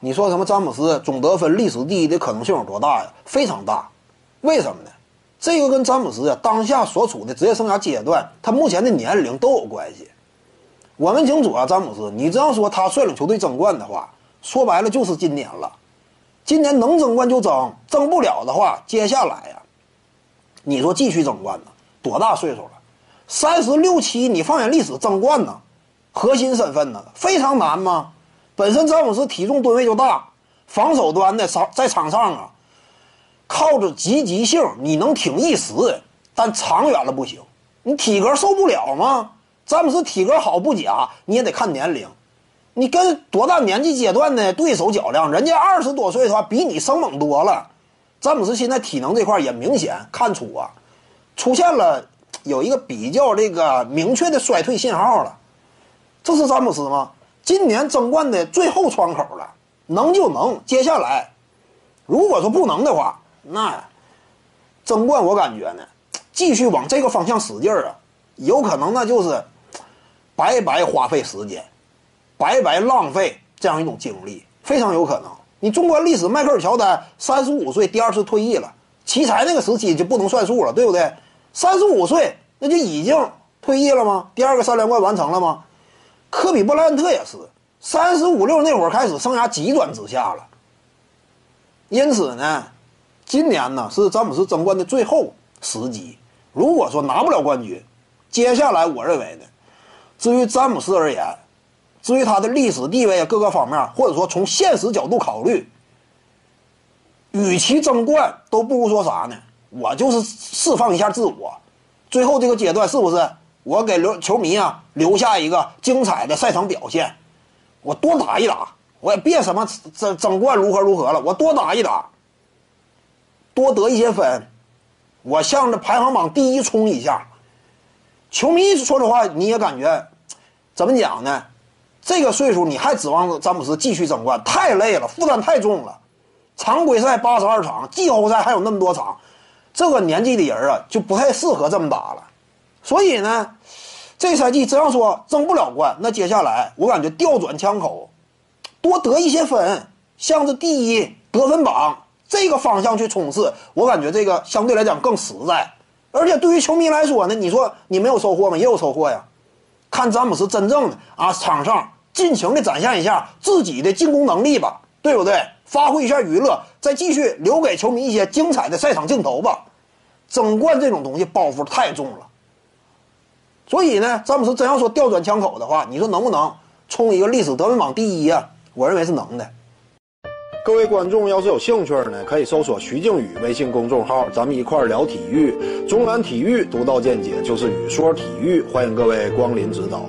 你说什么詹姆斯总得分历史第一的可能性有多大呀？非常大。为什么呢？这个跟詹姆斯当下所处的职业生涯阶段，他目前的年龄都有关系。我们清楚啊，詹姆斯，你这样说他率领球队争冠的话，说白了就是今年了。今年能争冠就争，争不了的话，接下来呀，你说继续争冠呢？多大岁数了？三十六七，你放眼历史争冠呢，核心身份呢，非常难吗？本身詹姆斯体重吨位就大，防守端的场在场上啊，靠着积极性，你能挺一时，但长远了不行，你体格受不了吗？詹姆斯体格好不假，你也得看年龄，你跟多大年纪阶段的对手较量，人家二十多岁的话比你生猛多了。詹姆斯现在体能这块也明显看出啊，出现了有一个比较这个明确的衰退信号了。这是詹姆斯吗？今年争冠的最后窗口了，能就能。接下来，如果说不能的话，那争冠我感觉呢，继续往这个方向使劲儿啊，有可能那就是。白白花费时间，白白浪费这样一种精力，非常有可能。你纵观历史，迈克尔乔丹三十五岁第二次退役了，奇才那个时期就不能算数了，对不对？三十五岁那就已经退役了吗？第二个三连冠完成了吗？科比布莱恩特也是三十五六那会儿开始生涯急转直下了。因此呢，今年呢是詹姆斯争冠的最后时机。如果说拿不了冠军，接下来我认为呢。至于詹姆斯而言，至于他的历史地位啊，各个方面，或者说从现实角度考虑，与其争冠，都不如说啥呢？我就是释放一下自我，最后这个阶段是不是我给留球迷啊留下一个精彩的赛场表现？我多打一打，我也别什么争争冠如何如何了，我多打一打，多得一些分，我向着排行榜第一冲一下。球迷说的话，你也感觉，怎么讲呢？这个岁数你还指望詹姆斯继续争冠，太累了，负担太重了。常规赛八十二场，季后赛还有那么多场，这个年纪的人啊，就不太适合这么打了。所以呢，这赛季只要说争不了冠，那接下来我感觉调转枪口，多得一些分，向着第一得分榜这个方向去冲刺，我感觉这个相对来讲更实在。而且对于球迷来说呢，你说你没有收获吗？也有收获呀。看詹姆斯真正的啊，场上尽情的展现一下自己的进攻能力吧，对不对？发挥一下娱乐，再继续留给球迷一些精彩的赛场镜头吧。争冠这种东西包袱太重了，所以呢，詹姆斯真要说调转枪口的话，你说能不能冲一个历史得分榜第一啊？我认为是能的。各位观众要是有兴趣呢，可以搜索徐静宇微信公众号，咱们一块儿聊体育。中南体育独到见解就是语说体育，欢迎各位光临指导。